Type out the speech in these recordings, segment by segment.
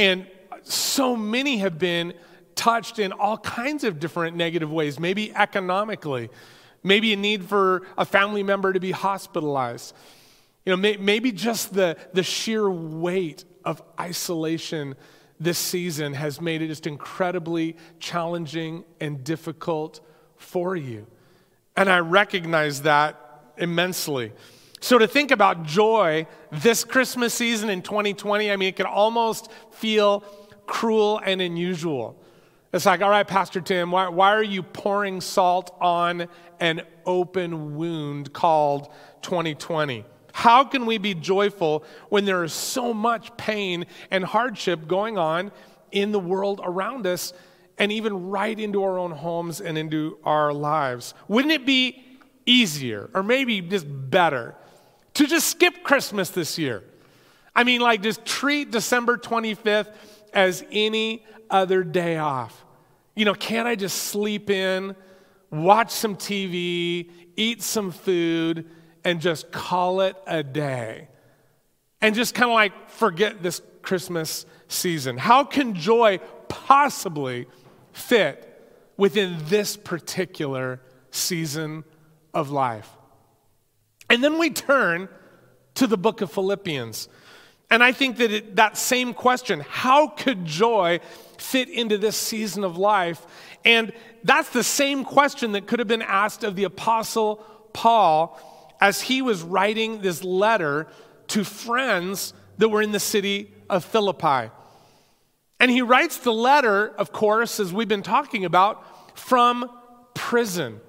And so many have been touched in all kinds of different negative ways, maybe economically, maybe a need for a family member to be hospitalized. You know, may, maybe just the, the sheer weight of isolation this season has made it just incredibly challenging and difficult for you. And I recognize that immensely. So, to think about joy this Christmas season in 2020, I mean, it can almost feel cruel and unusual. It's like, all right, Pastor Tim, why, why are you pouring salt on an open wound called 2020? How can we be joyful when there is so much pain and hardship going on in the world around us and even right into our own homes and into our lives? Wouldn't it be easier or maybe just better to just skip Christmas this year? I mean, like, just treat December 25th as any other day off. You know, can't I just sleep in, watch some TV, eat some food, and just call it a day? And just kind of like forget this Christmas season. How can joy possibly fit within this particular season of life? And then we turn to the book of Philippians. And I think that it, that same question, how could joy fit into this season of life? And that's the same question that could have been asked of the Apostle Paul as he was writing this letter to friends that were in the city of Philippi. And he writes the letter, of course, as we've been talking about, from prison.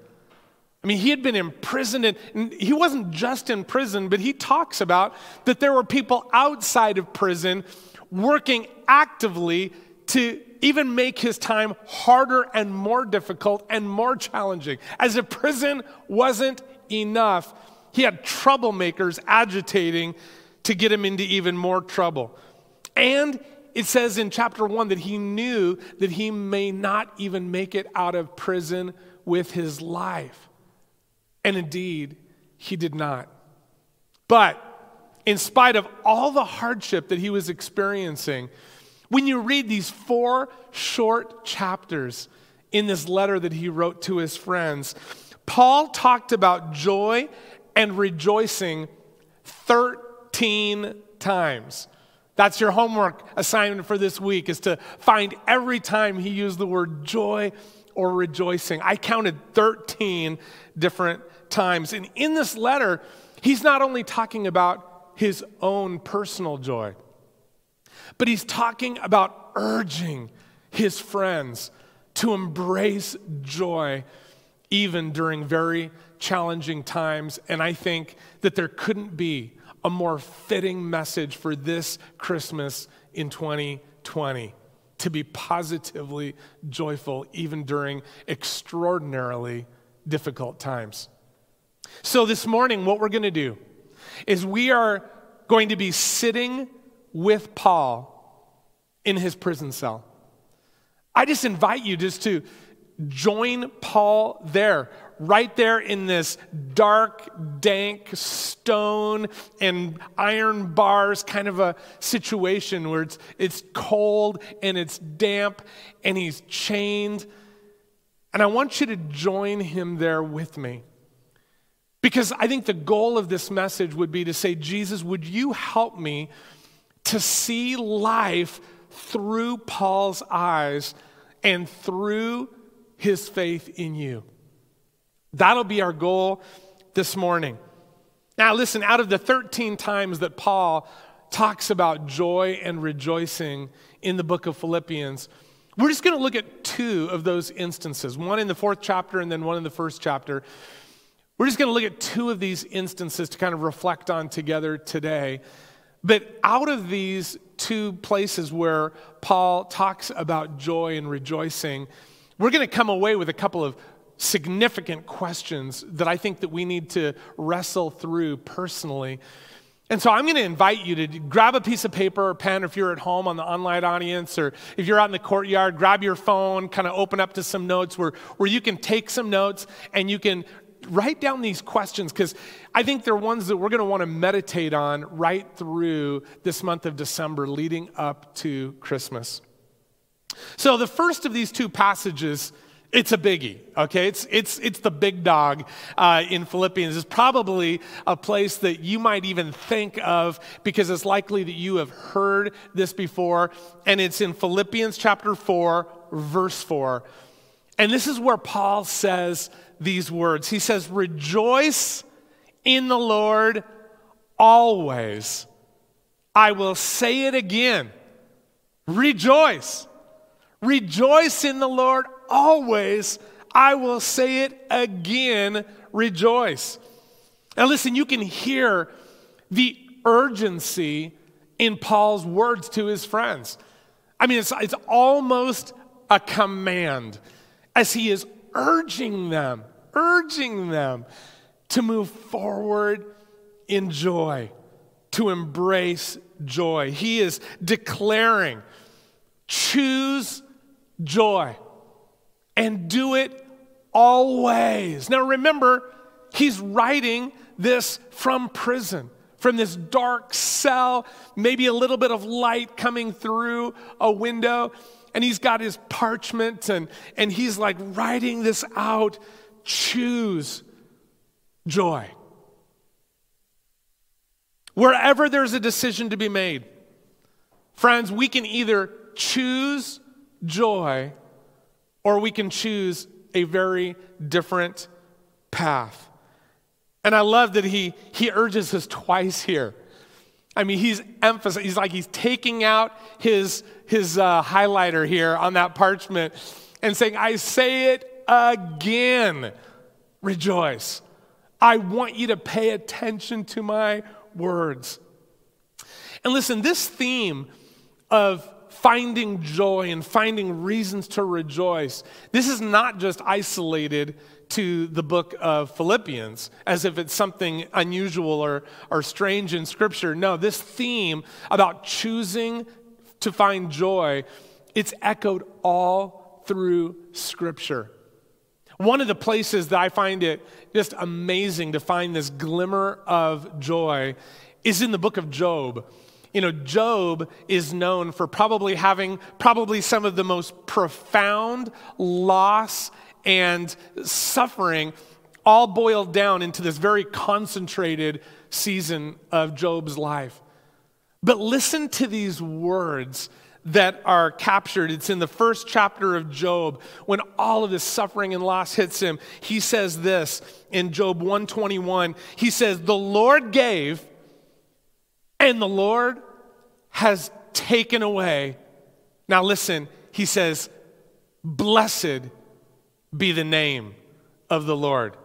I mean, he had been imprisoned, and he wasn't just in prison, but he talks about that there were people outside of prison working actively to even make his time harder and more difficult and more challenging. As if prison wasn't enough, he had troublemakers agitating to get him into even more trouble. And it says in chapter one that he knew that he may not even make it out of prison with his life. And indeed, he did not. But in spite of all the hardship that he was experiencing, when you read these four short chapters in this letter that he wrote to his friends, Paul talked about joy and rejoicing 13 times. That's your homework assignment for this week is to find every time he used the word joy or rejoicing. I counted 13 different times. And in this letter, he's not only talking about his own personal joy, but he's talking about urging his friends to embrace joy even during very challenging times. And I think that there couldn't be a more fitting message for this Christmas in 2020 to be positively joyful even during extraordinarily difficult times. So, this morning, what we're going to do is we are going to be sitting with Paul in his prison cell. I just invite you just to join Paul there, right there in this dark, dank stone and iron bars kind of a situation where it's, it's cold and it's damp and he's chained. And I want you to join him there with me. Because I think the goal of this message would be to say, Jesus, would you help me to see life through Paul's eyes and through his faith in you? That'll be our goal this morning. Now, listen, out of the 13 times that Paul talks about joy and rejoicing in the book of Philippians, we're just going to look at two of those instances one in the fourth chapter and then one in the first chapter. We're just going to look at two of these instances to kind of reflect on together today. But out of these two places where Paul talks about joy and rejoicing, we're going to come away with a couple of significant questions that I think that we need to wrestle through personally. And so I'm going to invite you to grab a piece of paper or pen if you're at home on the online audience or if you're out in the courtyard, grab your phone, kind of open up to some notes where, where you can take some notes and you can write down these questions because I think they're ones that we're going to want to meditate on right through this month of December leading up to Christmas. So, the first of these two passages, it's a biggie, okay? It's, it's, it's the big dog uh, in Philippians. It's probably a place that you might even think of because it's likely that you have heard this before. And it's in Philippians chapter 4, verse 4. And this is where Paul says these words He says, Rejoice in the Lord always. I will say it again. Rejoice. Rejoice in the Lord always. I will say it again. Rejoice. Now, listen, you can hear the urgency in Paul's words to his friends. I mean, it's, it's almost a command as he is urging them, urging them to move forward in joy, to embrace joy. He is declaring, choose joy and do it always. Now remember, he's writing this from prison, from this dark cell, maybe a little bit of light coming through a window. And he's got his parchment and, and he's like writing this out. Choose joy. Wherever there's a decision to be made, friends, we can either choose joy or we can choose a very different path. And I love that he, he urges us twice here. I mean, he's emphasizing, he's like he's taking out his, his uh, highlighter here on that parchment and saying, I say it again, rejoice. I want you to pay attention to my words. And listen, this theme of finding joy and finding reasons to rejoice, this is not just isolated to the book of Philippians as if it's something unusual or, or strange in Scripture. No, this theme about choosing to find joy, it's echoed all through Scripture. One of the places that I find it just amazing to find this glimmer of joy is in the book of Job. You know, Job is known for probably having probably some of the most profound loss and suffering all boiled down into this very concentrated season of Job's life. But listen to these words that are captured. It's in the first chapter of Job when all of this suffering and loss hits him. He says this in Job 121. He says, "The Lord gave and the Lord has taken away." Now listen, he says, "Blessed be the name of the Lord.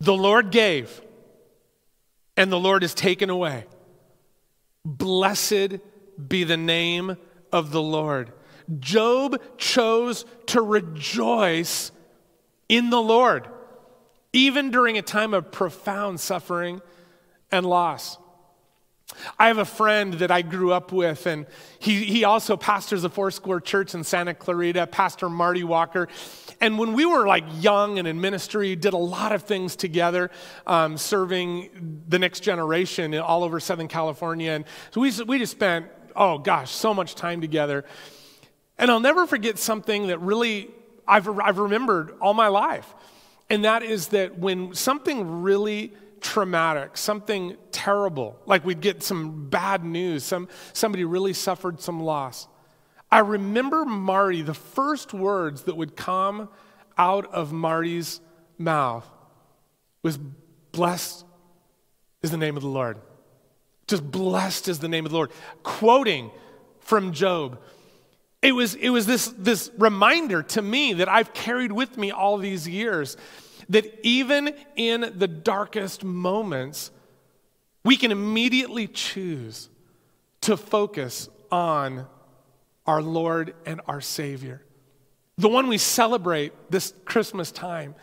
The Lord gave, and the Lord has taken away. Blessed be the name of the Lord. Job chose to rejoice in the Lord, even during a time of profound suffering and loss. I have a friend that I grew up with, and he, he also pastors a Foursquare church in Santa Clarita, Pastor Marty Walker. And when we were like young and in ministry, did a lot of things together, um, serving the next generation all over Southern California. And so we, we just spent, oh gosh, so much time together. And I'll never forget something that really I've, I've remembered all my life. And that is that when something really traumatic, something terrible, like we'd get some bad news, some, somebody really suffered some loss. I remember Marty, the first words that would come out of Marty's mouth was, Blessed is the name of the Lord. Just blessed is the name of the Lord. Quoting from Job. It was, it was this, this reminder to me that I've carried with me all these years that even in the darkest moments, we can immediately choose to focus on our Lord and our Savior. The one we celebrate this Christmas time,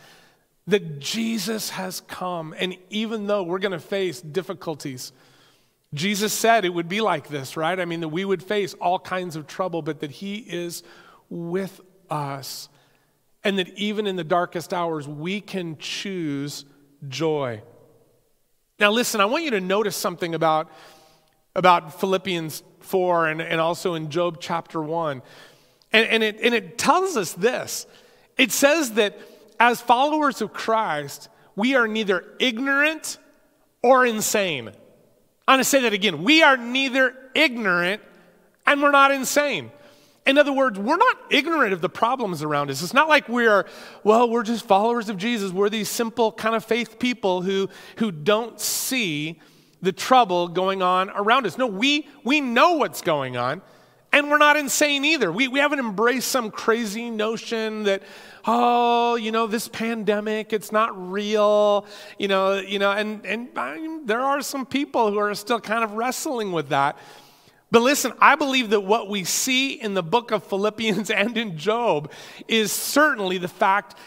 that Jesus has come. And even though we're going to face difficulties, Jesus said it would be like this, right? I mean, that we would face all kinds of trouble, but that He is with us and that even in the darkest hours, we can choose joy. Now, listen, I want you to notice something about, about Philippians 4 and, and also in Job chapter 1. And, and, it, and it tells us this it says that as followers of Christ, we are neither ignorant or insane. I'm going to say that again. We are neither ignorant and we're not insane. In other words, we're not ignorant of the problems around us. It's not like we're, well, we're just followers of Jesus. We're these simple kind of faith people who, who don't see the trouble going on around us. No, we, we know what's going on, and we're not insane either. We, we haven't embraced some crazy notion that, oh, you know, this pandemic, it's not real, you know, you know, and, and I mean, there are some people who are still kind of wrestling with that. But listen, I believe that what we see in the book of Philippians and in Job is certainly the fact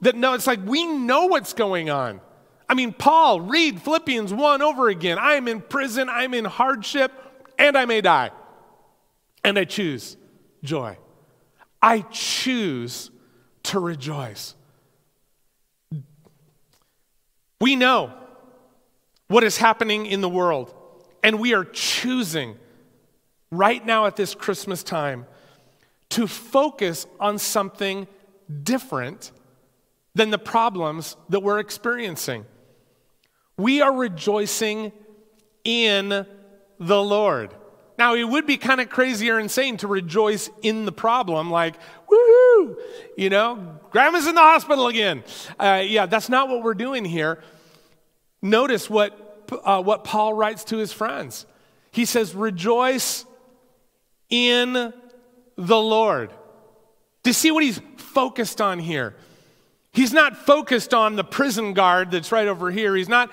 that no, it's like we know what's going on. I mean, Paul, read Philippians 1 over again. I am in prison, I'm in hardship, and I may die. And I choose joy. I choose to rejoice. We know what is happening in the world, and we are choosing right now at this Christmas time to focus on something different than the problems that we're experiencing. We are rejoicing in the Lord. Now, it would be kind of crazy or insane to rejoice in the problem, like, woohoo, you know, grandma's in the hospital again. Uh, yeah, that's not what we're doing here. Notice what, uh, what Paul writes to his friends. He says, rejoice in the Lord. Do you see what he's focused on here? He's not focused on the prison guard that's right over here. He's not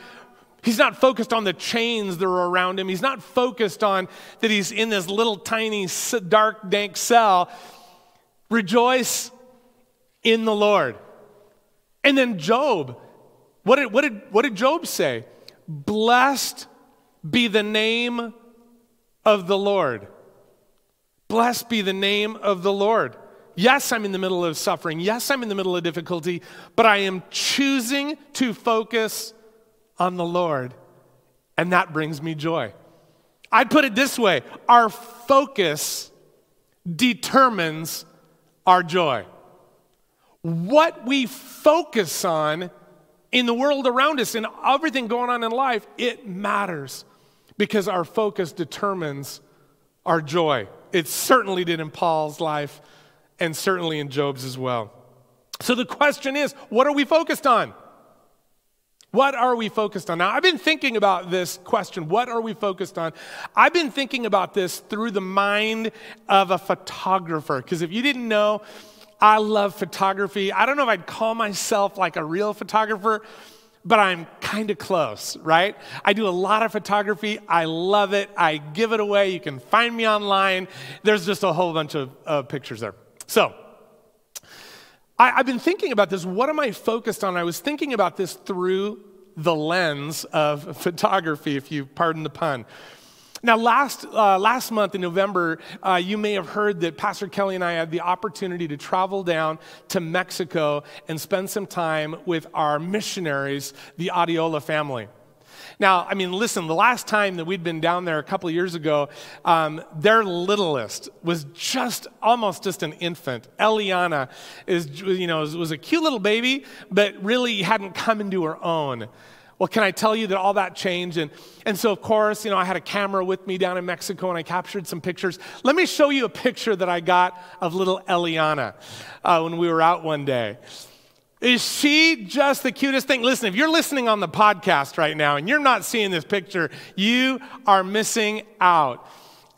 He's not focused on the chains that are around him. He's not focused on that he's in this little tiny dark dank cell. Rejoice in the Lord. And then Job, what did, what did, what did Job say? Blessed be the name of the Lord. Blessed be the name of the Lord. Yes, I'm in the middle of suffering. Yes, I'm in the middle of difficulty, but I am choosing to focus on the Lord, and that brings me joy. I'd put it this way our focus determines our joy. What we focus on in the world around us and everything going on in life, it matters because our focus determines our joy. It certainly did in Paul's life and certainly in Job's as well. So the question is what are we focused on? What are we focused on? Now, I've been thinking about this question what are we focused on? I've been thinking about this through the mind of a photographer, because if you didn't know, I love photography. I don't know if I'd call myself like a real photographer, but I'm kind of close, right? I do a lot of photography. I love it. I give it away. You can find me online. There's just a whole bunch of uh, pictures there. So, I, have been thinking about this. What am I focused on? I was thinking about this through the lens of photography, if you pardon the pun. Now, last, uh, last month in November, uh, you may have heard that Pastor Kelly and I had the opportunity to travel down to Mexico and spend some time with our missionaries, the Adiola family. Now, I mean, listen, the last time that we'd been down there a couple of years ago, um, their littlest was just almost just an infant. Eliana is, you know, was a cute little baby, but really hadn't come into her own. Well, can I tell you that all that changed? And, and so, of course, you know, I had a camera with me down in Mexico and I captured some pictures. Let me show you a picture that I got of little Eliana uh, when we were out one day. Is she just the cutest thing? Listen, if you're listening on the podcast right now and you're not seeing this picture, you are missing out.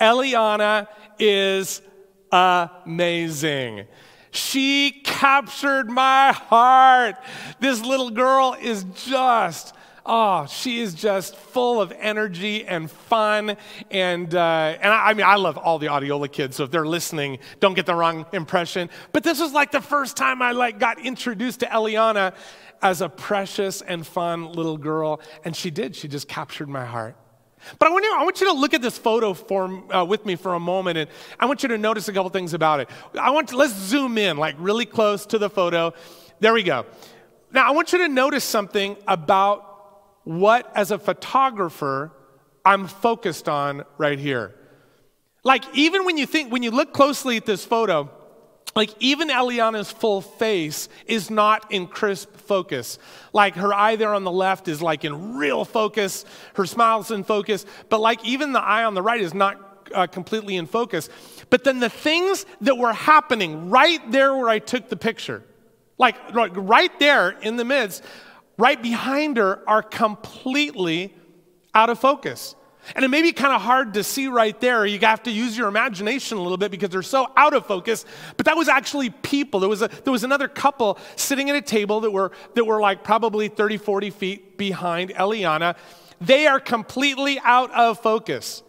Eliana is amazing. She captured my heart. This little girl is just oh, she is just full of energy and fun. And, uh, and I, I, mean, I love all the Adiola kids, so if they're listening, don't get the wrong impression. But this was like the first time I like got introduced to Eliana as a precious and fun little girl. And she did, she just captured my heart. But I want, you, I want you to look at this photo for, uh, with me for a moment, and I want you to notice a couple things about it. I want to, let's zoom in, like really close to the photo. There we go. Now, I want you to notice something about what, as a photographer, I'm focused on right here. Like, even when you think, when you look closely at this photo, like even Eliana's full face is not in crisp focus. Like her eye there on the left is like in real focus, her smile's in focus, but like even the eye on the right is not uh, completely in focus. But then the things that were happening right there where I took the picture, like right there in the midst, right behind her, are completely out of focus. And it may be kind of hard to see right there. You have to use your imagination a little bit because they're so out of focus. But that was actually people. There was, a, there was another couple sitting at a table that were, that were like probably 30, 40 feet behind Eliana. They are completely out of focus.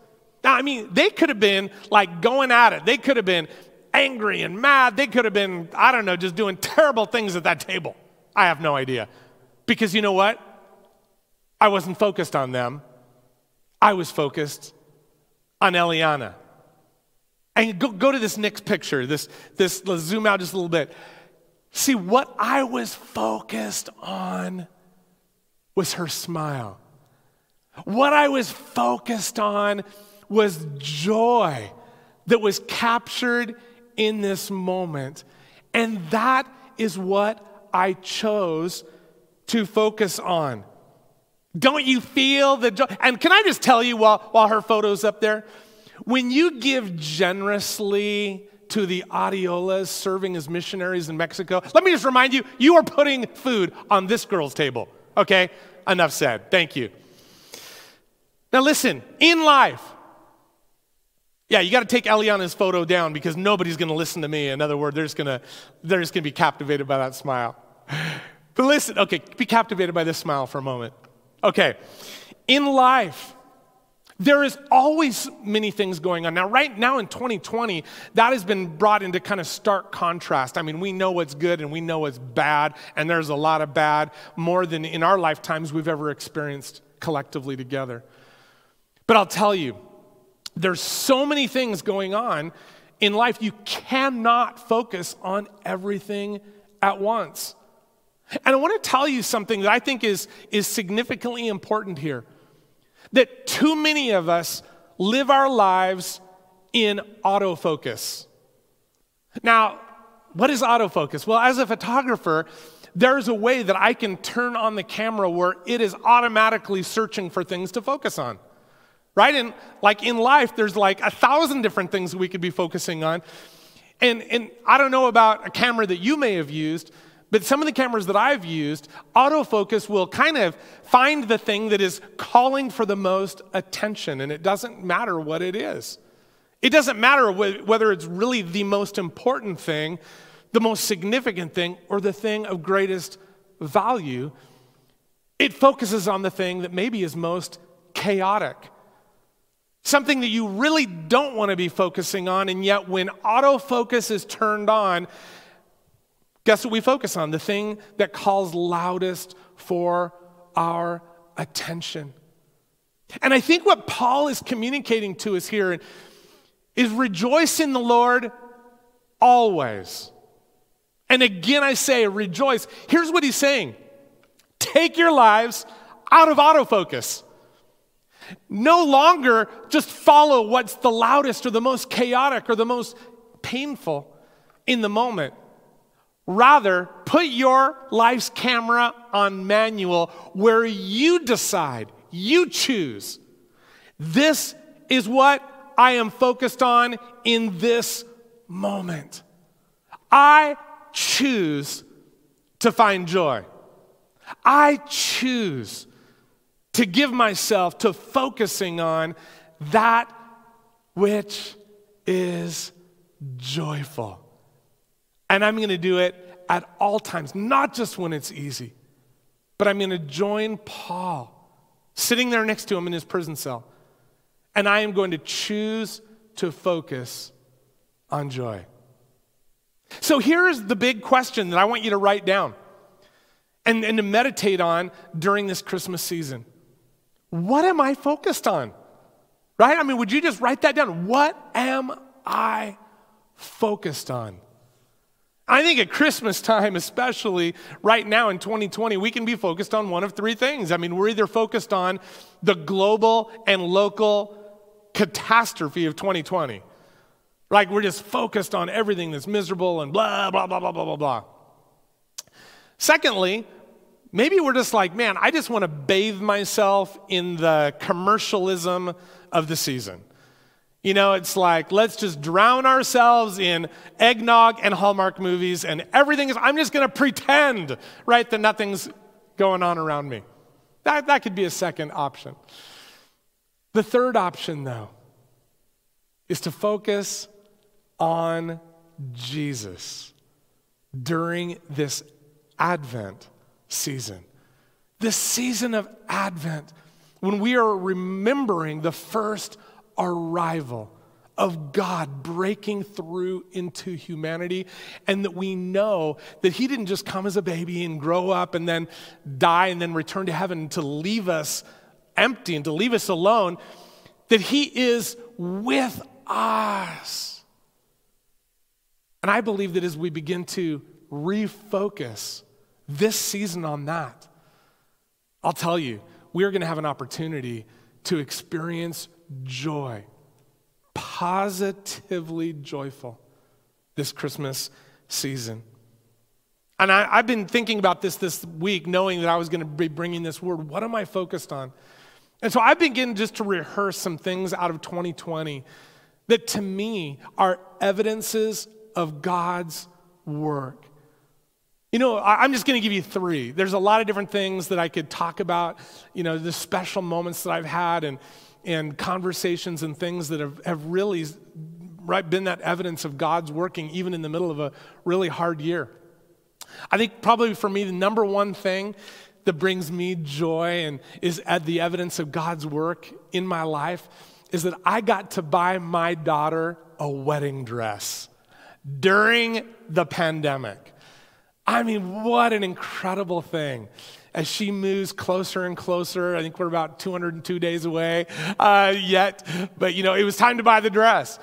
Now, I mean, they could have been like going at it. They could have been angry and mad. They could have been, I don't know, just doing terrible things at that table. I have no idea. Because you know what? I wasn't focused on them. I was focused on Eliana. And go, go to this next picture, this, this, let's zoom out just a little bit. See, what I was focused on was her smile. What I was focused on was joy that was captured in this moment. And that is what I chose to focus on. Don't you feel the joy? And can I just tell you while, while her photo's up there? When you give generously to the Adiolas serving as missionaries in Mexico, let me just remind you, you are putting food on this girl's table. Okay? Enough said. Thank you. Now listen, in life, yeah, you got to take Eliana's photo down because nobody's going to listen to me. In other words, they're just going to they're just going to be captivated by that smile. But listen, okay, be captivated by this smile for a moment. Okay, in life, there is always many things going on. Now, right now in 2020, that has been brought into kind of stark contrast. I mean, we know what's good and we know what's bad, and there's a lot of bad, more than in our lifetimes we've ever experienced collectively together. But I'll tell you, there's so many things going on in life, you cannot focus on everything at once. And I want to tell you something that I think is, is significantly important here that too many of us live our lives in autofocus. Now, what is autofocus? Well, as a photographer, there's a way that I can turn on the camera where it is automatically searching for things to focus on. Right? And like in life, there's like a thousand different things we could be focusing on. And, and I don't know about a camera that you may have used, but some of the cameras that I've used, autofocus will kind of find the thing that is calling for the most attention, and it doesn't matter what it is. It doesn't matter whether it's really the most important thing, the most significant thing, or the thing of greatest value. It focuses on the thing that maybe is most chaotic. Something that you really don't want to be focusing on, and yet when autofocus is turned on, Guess what we focus on? The thing that calls loudest for our attention. And I think what Paul is communicating to us here is rejoice in the Lord always. And again, I say rejoice. Here's what he's saying take your lives out of autofocus. No longer just follow what's the loudest or the most chaotic or the most painful in the moment. Rather, put your life's camera on manual where you decide, you choose. This is what I am focused on in this moment. I choose to find joy. I choose to give myself to focusing on that which is joyful. And I'm going to do it at all times, not just when it's easy, but I'm going to join Paul sitting there next to him in his prison cell. And I am going to choose to focus on joy. So here's the big question that I want you to write down and, and to meditate on during this Christmas season. What am I focused on? Right? I mean, would you just write that down? What am I focused on? I think at Christmas time, especially right now in 2020, we can be focused on one of three things. I mean, we're either focused on the global and local catastrophe of 2020. Like we're just focused on everything that's miserable and blah, blah, blah, blah, blah, blah, blah. Secondly, maybe we're just like, man, I just want to bathe myself in the commercialism of the season. You know, it's like, let's just drown ourselves in eggnog and Hallmark movies, and everything is, I'm just going to pretend, right, that nothing's going on around me. That, that could be a second option. The third option, though, is to focus on Jesus during this Advent season. This season of Advent, when we are remembering the first arrival of God breaking through into humanity, and that we know that He didn't just come as a baby and grow up and then die and then return to heaven to leave us empty and to leave us alone, that He is with us. And I believe that as we begin to refocus this season on that, I'll tell you, we're going to have an opportunity to experience joy, positively joyful this Christmas season. And I, have been thinking about this this week, knowing that I was going to be bringing this word. What am I focused on? And so I've begun just to rehearse some things out of 2020 that to me are evidences of God's work. You know, I'm just going to give you three. There's a lot of different things that I could talk about, you know, the special moments that I've had and, and conversations and things that have, have really right, been that evidence of God's working even in the middle of a really hard year. I think probably for me, the number one thing that brings me joy and is at the evidence of God's work in my life is that I got to buy my daughter a wedding dress during the pandemic. I mean, what an incredible thing as she moves closer and closer. I think we're about 202 days away uh, yet, but you know, it was time to buy the dress.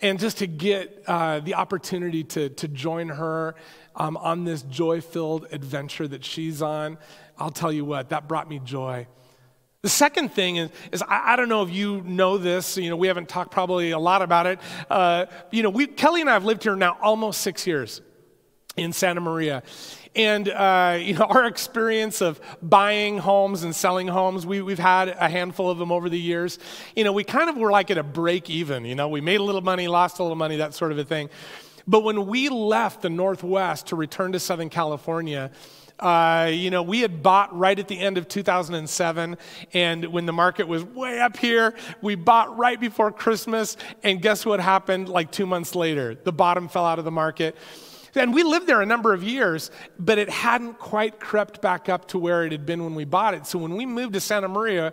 And just to get uh, the opportunity to, to join her um, on this joy filled adventure that she's on, I'll tell you what, that brought me joy. The second thing is, is I, I, don't know if you know this, you know, we haven't talked probably a lot about it. Uh, you know, we, Kelly and I have lived here now almost six years in Santa Maria. And, uh, you know, our experience of buying homes and selling homes, we, we've had a handful of them over the years. You know, we kind of were like at a break even. You know, we made a little money, lost a little money, that sort of a thing. But when we left the Northwest to return to Southern California, uh, you know, we had bought right at the end of 2007, and when the market was way up here, we bought right before Christmas, and guess what happened like two months later? The bottom fell out of the market. And we lived there a number of years, but it hadn't quite crept back up to where it had been when we bought it. So when we moved to Santa Maria,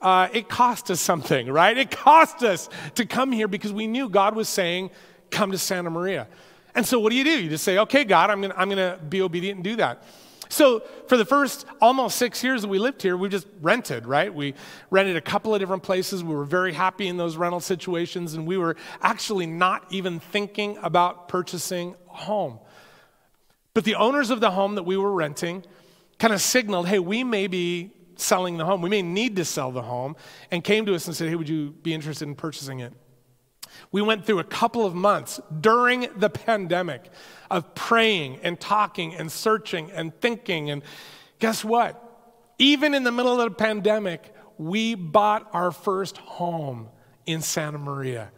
uh, it cost us something, right? It cost us to come here because we knew God was saying, come to Santa Maria. And so what do you do? You just say, okay, God, I'm going to I'm going to be obedient and do that. So, for the first almost six years that we lived here, we just rented, right? We rented a couple of different places. We were very happy in those rental situations, and we were actually not even thinking about purchasing a home. But the owners of the home that we were renting kind of signaled, hey, we may be selling the home. We may need to sell the home, and came to us and said, hey, would you be interested in purchasing it? We went through a couple of months during the pandemic of praying and talking and searching and thinking. And guess what? Even in the middle of the pandemic, we bought our first home in Santa Maria.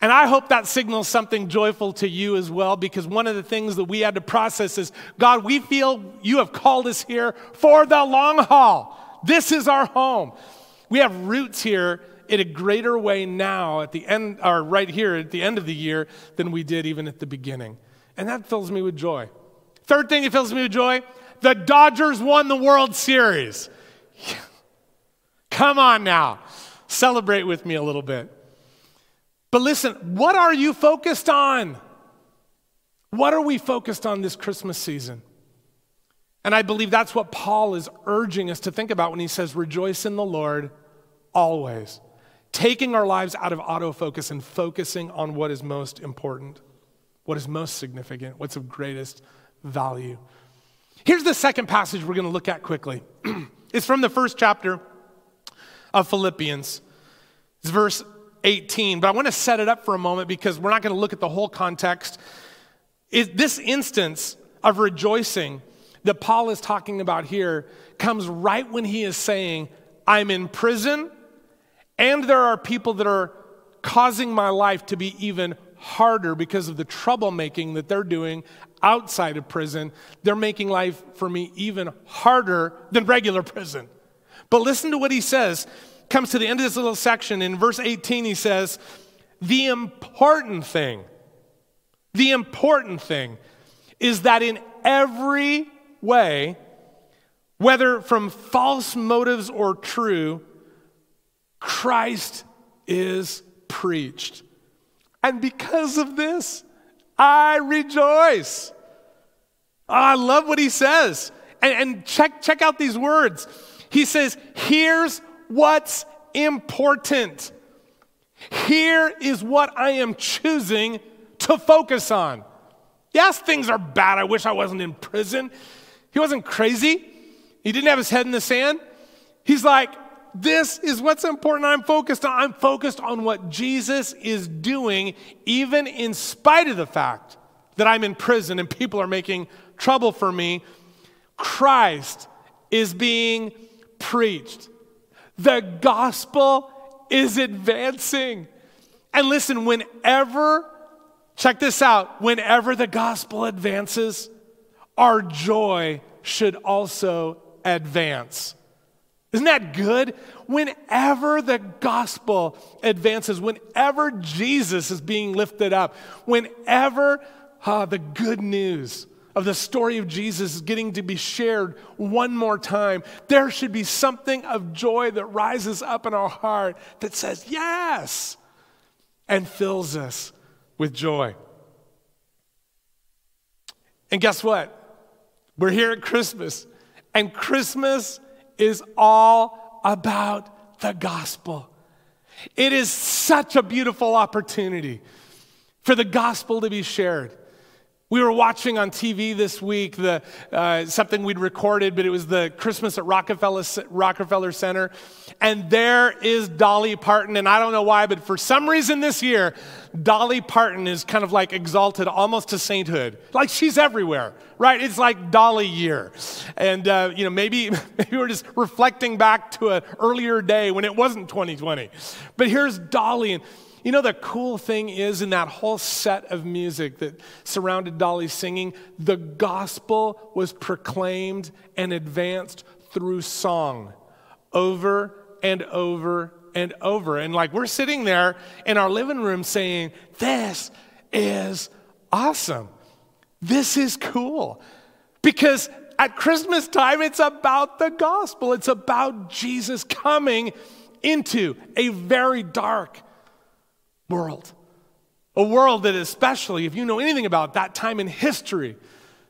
And I hope that signals something joyful to you as well, because one of the things that we had to process is God, we feel you have called us here for the long haul. This is our home. We have roots here in a greater way now at the end, or right here at the end of the year than we did even at the beginning. And that fills me with joy. Third thing that fills me with joy the Dodgers won the World Series. Come on now, celebrate with me a little bit. But listen, what are you focused on? What are we focused on this Christmas season? And I believe that's what Paul is urging us to think about when he says, Rejoice in the Lord always. Taking our lives out of autofocus and focusing on what is most important, what is most significant, what's of greatest value. Here's the second passage we're going to look at quickly. it's from the first chapter of Philippians. It's verse 18, but I want to set it up for a moment because we're not going to look at the whole context. Is this instance of rejoicing that Paul is talking about here comes right when he is saying, I'm in prison, and there are people that are causing my life to be even harder because of the troublemaking that they're doing outside of prison. They're making life for me even harder than regular prison. But listen to what he says. Comes to the end of this little section. In verse 18, he says, The important thing, the important thing is that in every way, whether from false motives or true, Christ is preached. And because of this, I rejoice. Oh, I love what he says. And, and, check, check out these words. He says, Here's what's important. Here is what I am choosing to focus on. Yes, things are bad. I wish I wasn't in prison. He wasn't crazy, he didn't have his head in the sand. He's like, this is what's important I'm focused on. I'm focused on what Jesus is doing, even in spite of the fact that I'm in prison and people are making trouble for me. Christ is being preached. The gospel is advancing. And listen, whenever, check this out, whenever the gospel advances, our joy should also advance. Isn't that good? Whenever the gospel advances, whenever Jesus is being lifted up, whenever uh, the good news of the story of Jesus is getting to be shared one more time, there should be something of joy that rises up in our heart that says, Yes, and fills us with joy. And guess what? We're here at Christmas, and Christmas is all about the gospel. It is such a beautiful opportunity for the gospel to be shared. We were watching on TV this week the, uh, something we'd recorded, but it was the Christmas at Rockefeller, Rockefeller Center. And there is Dolly Parton. And I don't know why, but for some reason this year, Dolly Parton is kind of like exalted almost to sainthood. Like she's everywhere, right? It's like Dolly year. And, uh, you know, maybe, maybe we're just reflecting back to an earlier day when it wasn't 2020. But here's Dolly. And you know, the cool thing is in that whole set of music that surrounded Dolly singing, the gospel was proclaimed and advanced through song over and over and over. And like we're sitting there in our living room saying, This is awesome. This is cool. Because at Christmas time, it's about the gospel, it's about Jesus coming into a very dark, world. A world that, especially if you know anything about that time in history,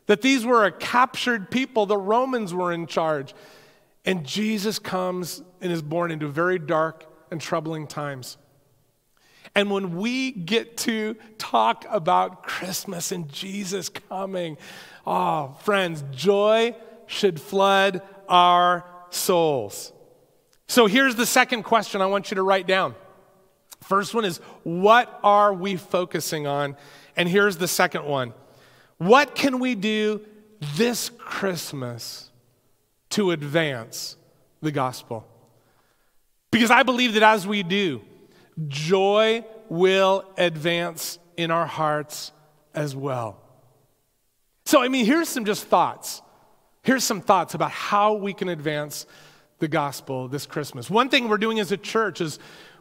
that these were a captured people, the Romans were in charge. And Jesus comes and is born into very dark and troubling times. And when we get to talk about Christmas and Jesus coming, oh, friends, joy should flood our souls. So here's the second question I want you to write down. First one is, what are we focusing on? And here's the second one What can we do this Christmas to advance the gospel? Because I believe that as we do, joy will advance in our hearts as well. So, I mean, here's some just thoughts. Here's some thoughts about how we can advance the gospel this Christmas. One thing we're doing as a church is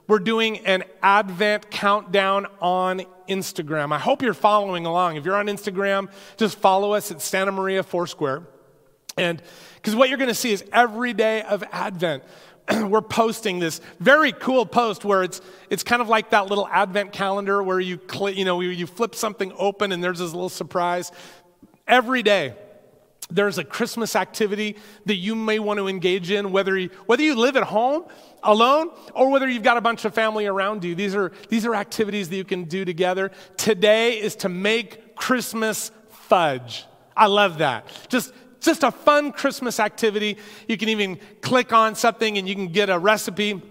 we're doing an Advent countdown on Instagram. I hope you're following along. If you're on Instagram, just follow us at Santa Maria Foursquare. And because what you're going to see is every day of Advent, we're posting this very cool post where it's it's kind of like that little Advent calendar where you you know you flip something open and there's this little surprise every day. there's a Christmas activity that you may want to engage in, whether you, whether you live at home alone or whether you've got a bunch of family around you. These are, these are activities that you can do together. Today is to make Christmas fudge. I love that. Just, just a fun Christmas activity. You can even click on something and you can get a recipe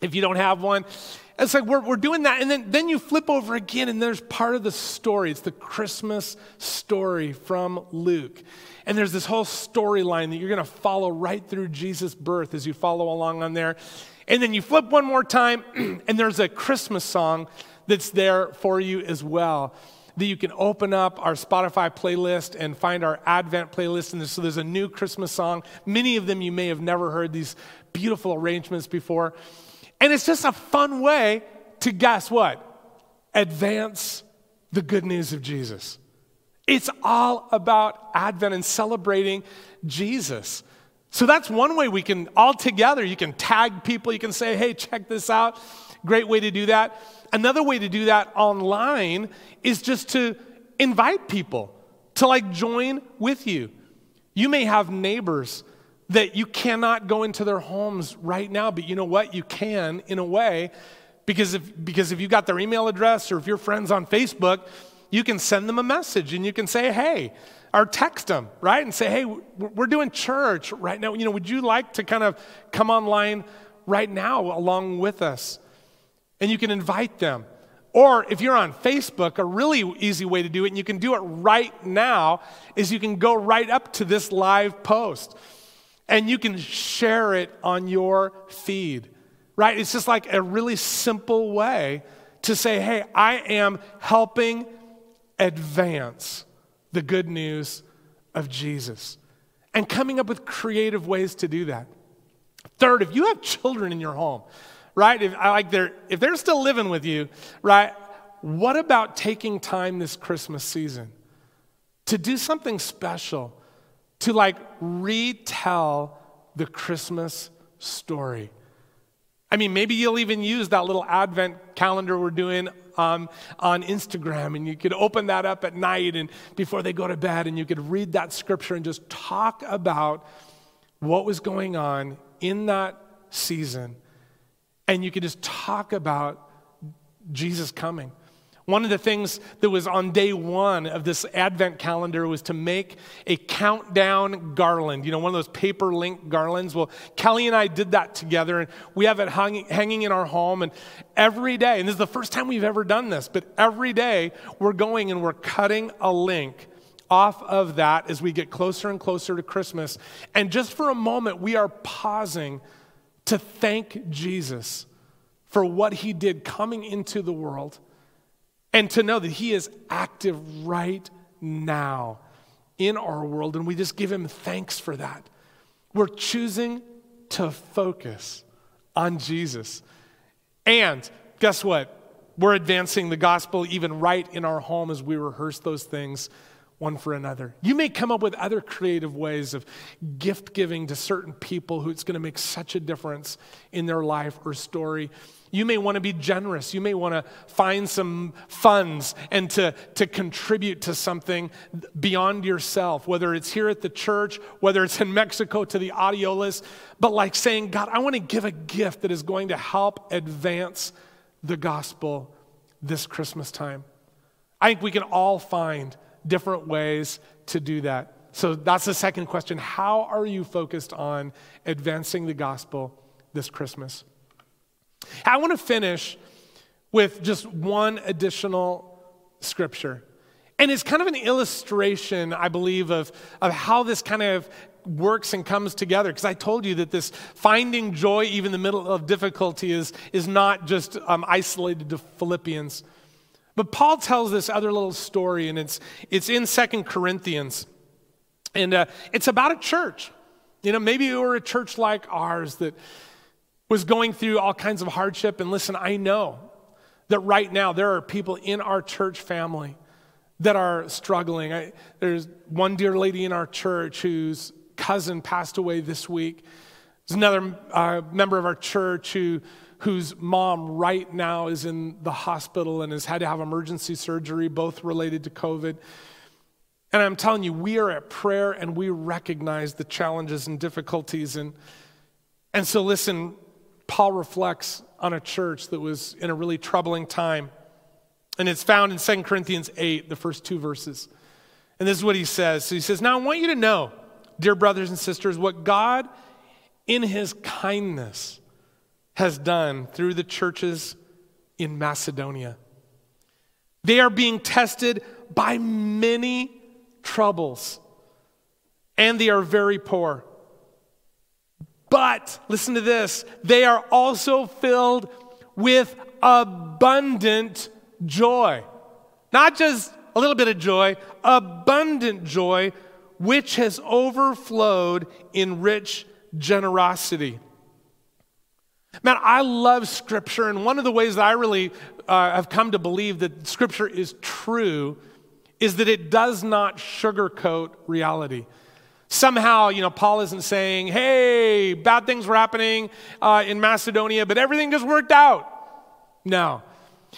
if you don't have one. It's like we're, we're doing that, and then, then you flip over again, and there's part of the story. It's the Christmas story from Luke. And there's this whole storyline that you're going to follow right through Jesus' birth as you follow along on there. And then you flip one more time, and there's a Christmas song that's there for you as well. That you can open up our Spotify playlist and find our Advent playlist. And so there's a new Christmas song. Many of them you may have never heard these beautiful arrangements before. And it's just a fun way to guess what? Advance the good news of Jesus. It's all about Advent and celebrating Jesus. So that's one way we can all together, you can tag people, you can say, hey, check this out. Great way to do that. Another way to do that online is just to invite people to like join with you. You may have neighbors that you cannot go into their homes right now, but you know what? You can in a way because if, because if you got their email address or if you're friends on Facebook, you can send them a message and you can say, hey, or text them, right? And say, hey, we're doing church right now. You know, would you like to kind of come online right now along with us? And you can invite them. Or if you're on Facebook, a really easy way to do it, and you can do it right now, is you can go right up to this live post and you can share it on your feed, right? It's just like a really simple way to say, hey, I am helping advance the good news of Jesus and coming up with creative ways to do that. Third, if you have children in your home, right? If, like they're, if they're still living with you, right? What about taking time this Christmas season to do something special to like retell the Christmas story. I mean, maybe you'll even use that little advent calendar we're doing um, on Instagram, and you could open that up at night and before they go to bed, and you could read that scripture and just talk about what was going on in that season. And you could just talk about Jesus coming. One of the things that was on day one of this Advent calendar was to make a countdown garland, you know, one of those paper link garlands. Well, Kelly and I did that together, and we have it hung, hanging in our home. And every day, and this is the first time we've ever done this, but every day we're going and we're cutting a link off of that as we get closer and closer to Christmas. And just for a moment, we are pausing to thank Jesus for what he did coming into the world and to know that He is active right now in our world, and we just give Him thanks for that. We're choosing to focus on Jesus. And guess what? We're advancing the gospel even right in our home as we rehearse those things one for another. You may come up with other creative ways of gift giving to certain people who it's going to make such a difference in their life or story. You may want to be generous. You may want to find some funds and to, to contribute to something beyond yourself, whether it's here at the church, whether it's in Mexico to the Adiolas, but like saying, God, I want to give a gift that is going to help advance the gospel this Christmas time. I think we can all find different ways to do that. So that's the second question. How are you focused on advancing the gospel this Christmas? I want to finish with just one additional scripture. And it's kind of an illustration, I believe, of, of how this kind of works and comes together. Because I told you that this finding joy even in the middle of difficulty is, is not just um, isolated to Philippians. But Paul tells this other little story, and it's, it's in Second Corinthians. And uh, it's about a church. You know, maybe you were a church like ours that was going through all kinds of hardship. And listen, I know that right now there are people in our church family that are struggling. I, there's one dear lady in our church whose cousin passed away this week. There's another uh, member of our church who, whose mom right now is in the hospital and has had to have emergency surgery, both related to COVID. And I'm telling you, we are at prayer and we recognize the challenges and difficulties. And, and so, listen, Paul reflects on a church that was in a really troubling time. And it's found in 2 Corinthians 8, the first two verses. And this is what he says. So he says, Now I want you to know, dear brothers and sisters, what God in his kindness has done through the churches in Macedonia. They are being tested by many troubles, and they are very poor. But, listen to this, they are also filled with abundant joy. Not just a little bit of joy, abundant joy, which has overflowed in rich generosity. Man, I love Scripture, and one of the ways that I really uh, have come to believe that Scripture is true is that it does not sugarcoat reality. Somehow, you know, Paul isn't saying, hey, bad things were happening uh, in Macedonia, but everything just worked out. No.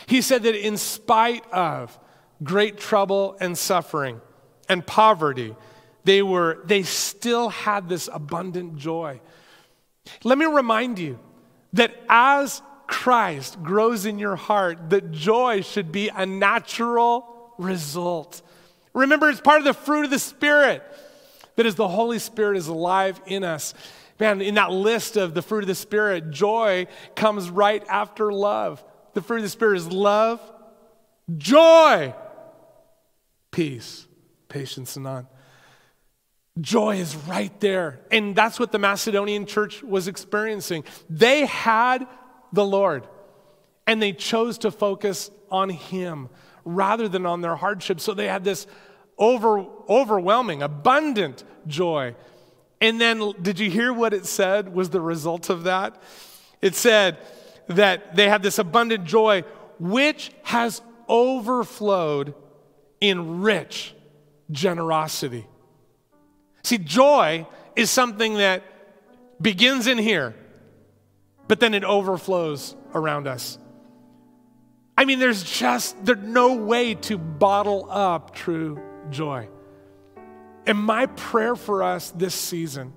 He said that in spite of great trouble and suffering and poverty, they were they still had this abundant joy. Let me remind you that as Christ grows in your heart, that joy should be a natural result. Remember, it's part of the fruit of the Spirit. That as the Holy Spirit is alive in us, man, in that list of the fruit of the Spirit, joy comes right after love. The fruit of the Spirit is love, joy, peace, patience, and on. Joy is right there. And that's what the Macedonian church was experiencing. They had the Lord, and they chose to focus on Him rather than on their hardship. So they had this over, overwhelming, abundant joy. And then, did you hear what it said was the result of that? It said that they had this abundant joy, which has overflowed in rich generosity. See, joy is something that begins in here, but then it overflows around us. I mean, there's just there's no way to bottle up true joy. And my prayer for us this season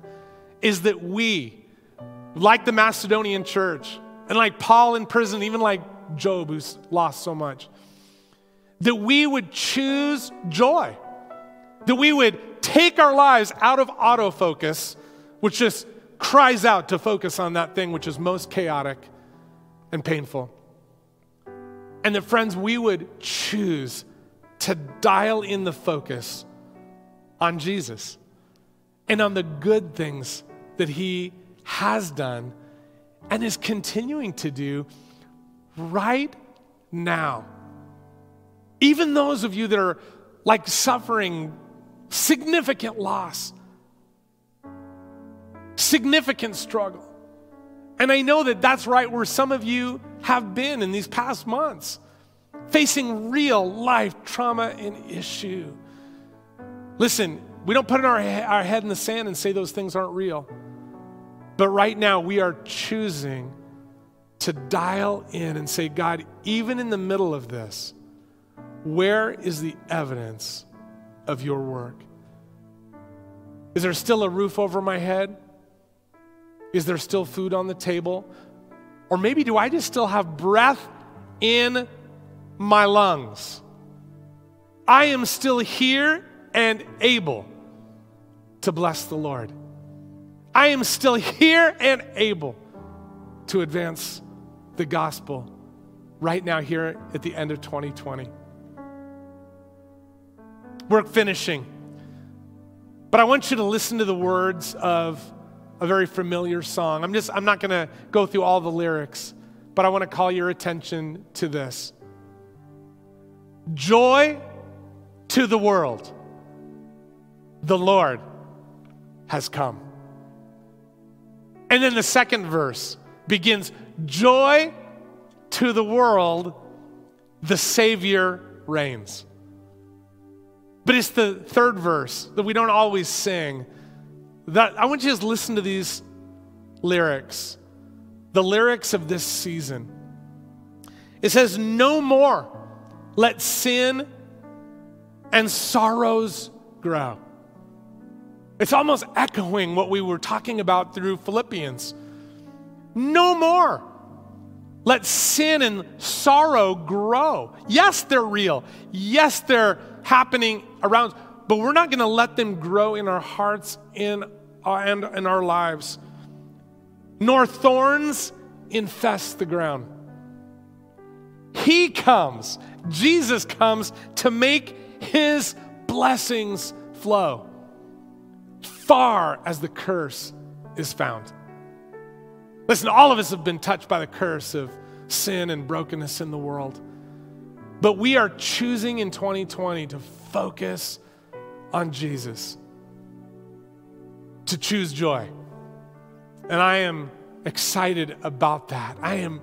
is that we, like the Macedonian church, and like Paul in prison, even like Job, who's lost so much, that we would choose joy, that we would take our lives out of autofocus, which just cries out to focus on that thing which is most chaotic and painful. And that, friends, we would choose to dial in the focus on Jesus and on the good things that He has done and is continuing to do right now. Even those of you that are like suffering significant loss, significant struggle. And I know that that's right where some of you have been in these past months, facing real life trauma and issue. Listen, we don't put our, our head in the sand and say those things aren't real. But right now, we are choosing to dial in and say, God, even in the middle of this, where is the evidence of your work? Is there still a roof over my head? Is there still food on the table? Or maybe do I just still have breath in my lungs? I am still here and able to bless the Lord. I am still here and able to advance the gospel right now, here at the end of 2020. We're finishing. But I want you to listen to the words of a very familiar song. I'm just I'm not going to go through all the lyrics, but I want to call your attention to this. Joy to the world. The Lord has come. And then the second verse begins Joy to the world, the Savior reigns. But it's the third verse that we don't always sing. That I want you to just listen to these lyrics, the lyrics of this season. It says, No more let sin and sorrows grow. It's almost echoing what we were talking about through Philippians. No more. Let sin and sorrow grow. Yes, they're real. Yes, they're happening around, but we're not going to let them grow in our hearts in, uh, and in our lives. Nor thorns infest the ground. He comes, Jesus comes to make his blessings flow far as the curse is found. Listen, all of us have been touched by the curse of sin and brokenness in the world. But we are choosing in 2020 to focus on Jesus, to choose joy. And I am excited about that. I am,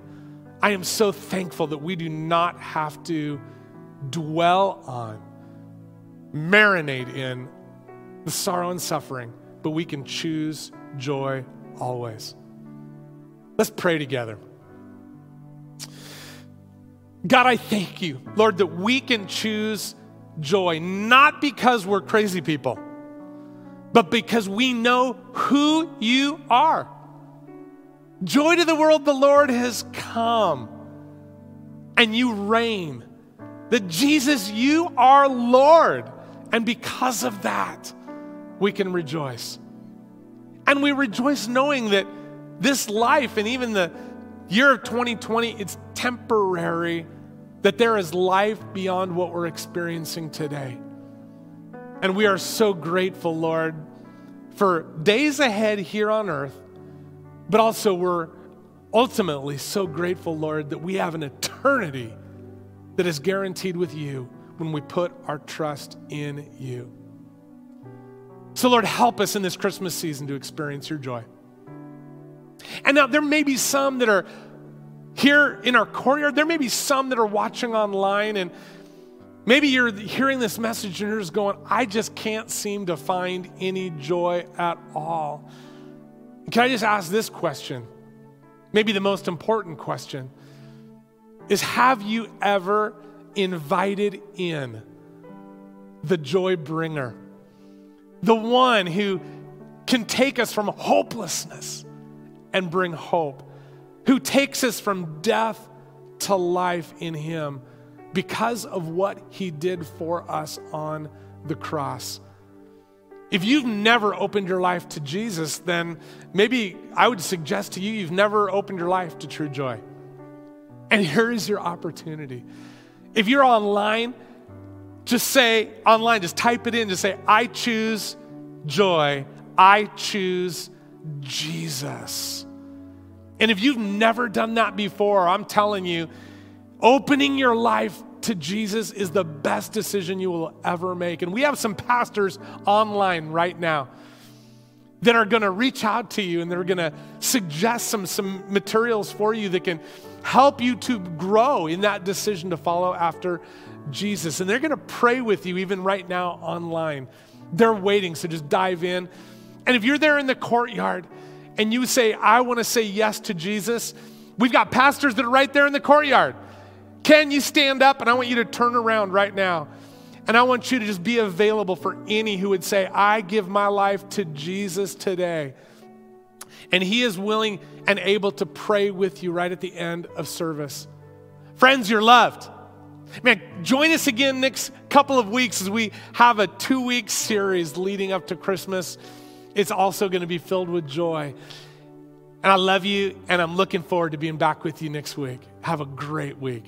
I am so thankful that we do not have to dwell on, marinate in the sorrow and suffering, but we can choose joy always. Let's pray together. God, I thank you, Lord, that we can choose joy, not because we're crazy people, but because we know who you are. Joy to the world, the Lord has come, and you reign. That Jesus, you are Lord. And because of that, we can rejoice. And we rejoice knowing that this life and even the year of 2020, it's temporary, that there is life beyond what we're experiencing today. And we are so grateful, Lord, for days ahead here on earth, but also we're ultimately so grateful, Lord, that we have an eternity that is guaranteed with you when we put our trust in you. So, Lord, help us in this Christmas season to experience your joy. And now there may be some that are here in our courtyard, there may be some that are watching online, and maybe you're hearing this message and you're just going, I just can't seem to find any joy at all. Can I just ask this question? Maybe the most important question is Have you ever invited in the joy bringer? The one who can take us from hopelessness and bring hope, who takes us from death to life in Him because of what He did for us on the cross. If you've never opened your life to Jesus, then maybe I would suggest to you you've never opened your life to true joy. And here is your opportunity. If you're online, just say online, just type it in, just say, I choose joy. I choose Jesus. And if you've never done that before, I'm telling you, opening your life to Jesus is the best decision you will ever make. And we have some pastors online right now that are going to reach out to you and they're going to suggest some, some materials for you that can help you to grow in that decision to follow after Jesus. And they're going to pray with you even right now online. They're waiting, so just dive in. And if you're there in the courtyard and you say, I want to say yes to Jesus, we've got pastors that are right there in the courtyard. Can you stand up? And I want you to turn around right now. And I want you to just be available for any who would say, I give my life to Jesus today. And he is willing and able to pray with you right at the end of service. Friends, you're loved. Man, join us again next couple of weeks as we have a two week series leading up to Christmas. It's also going to be filled with joy. And I love you, and I'm looking forward to being back with you next week. Have a great week.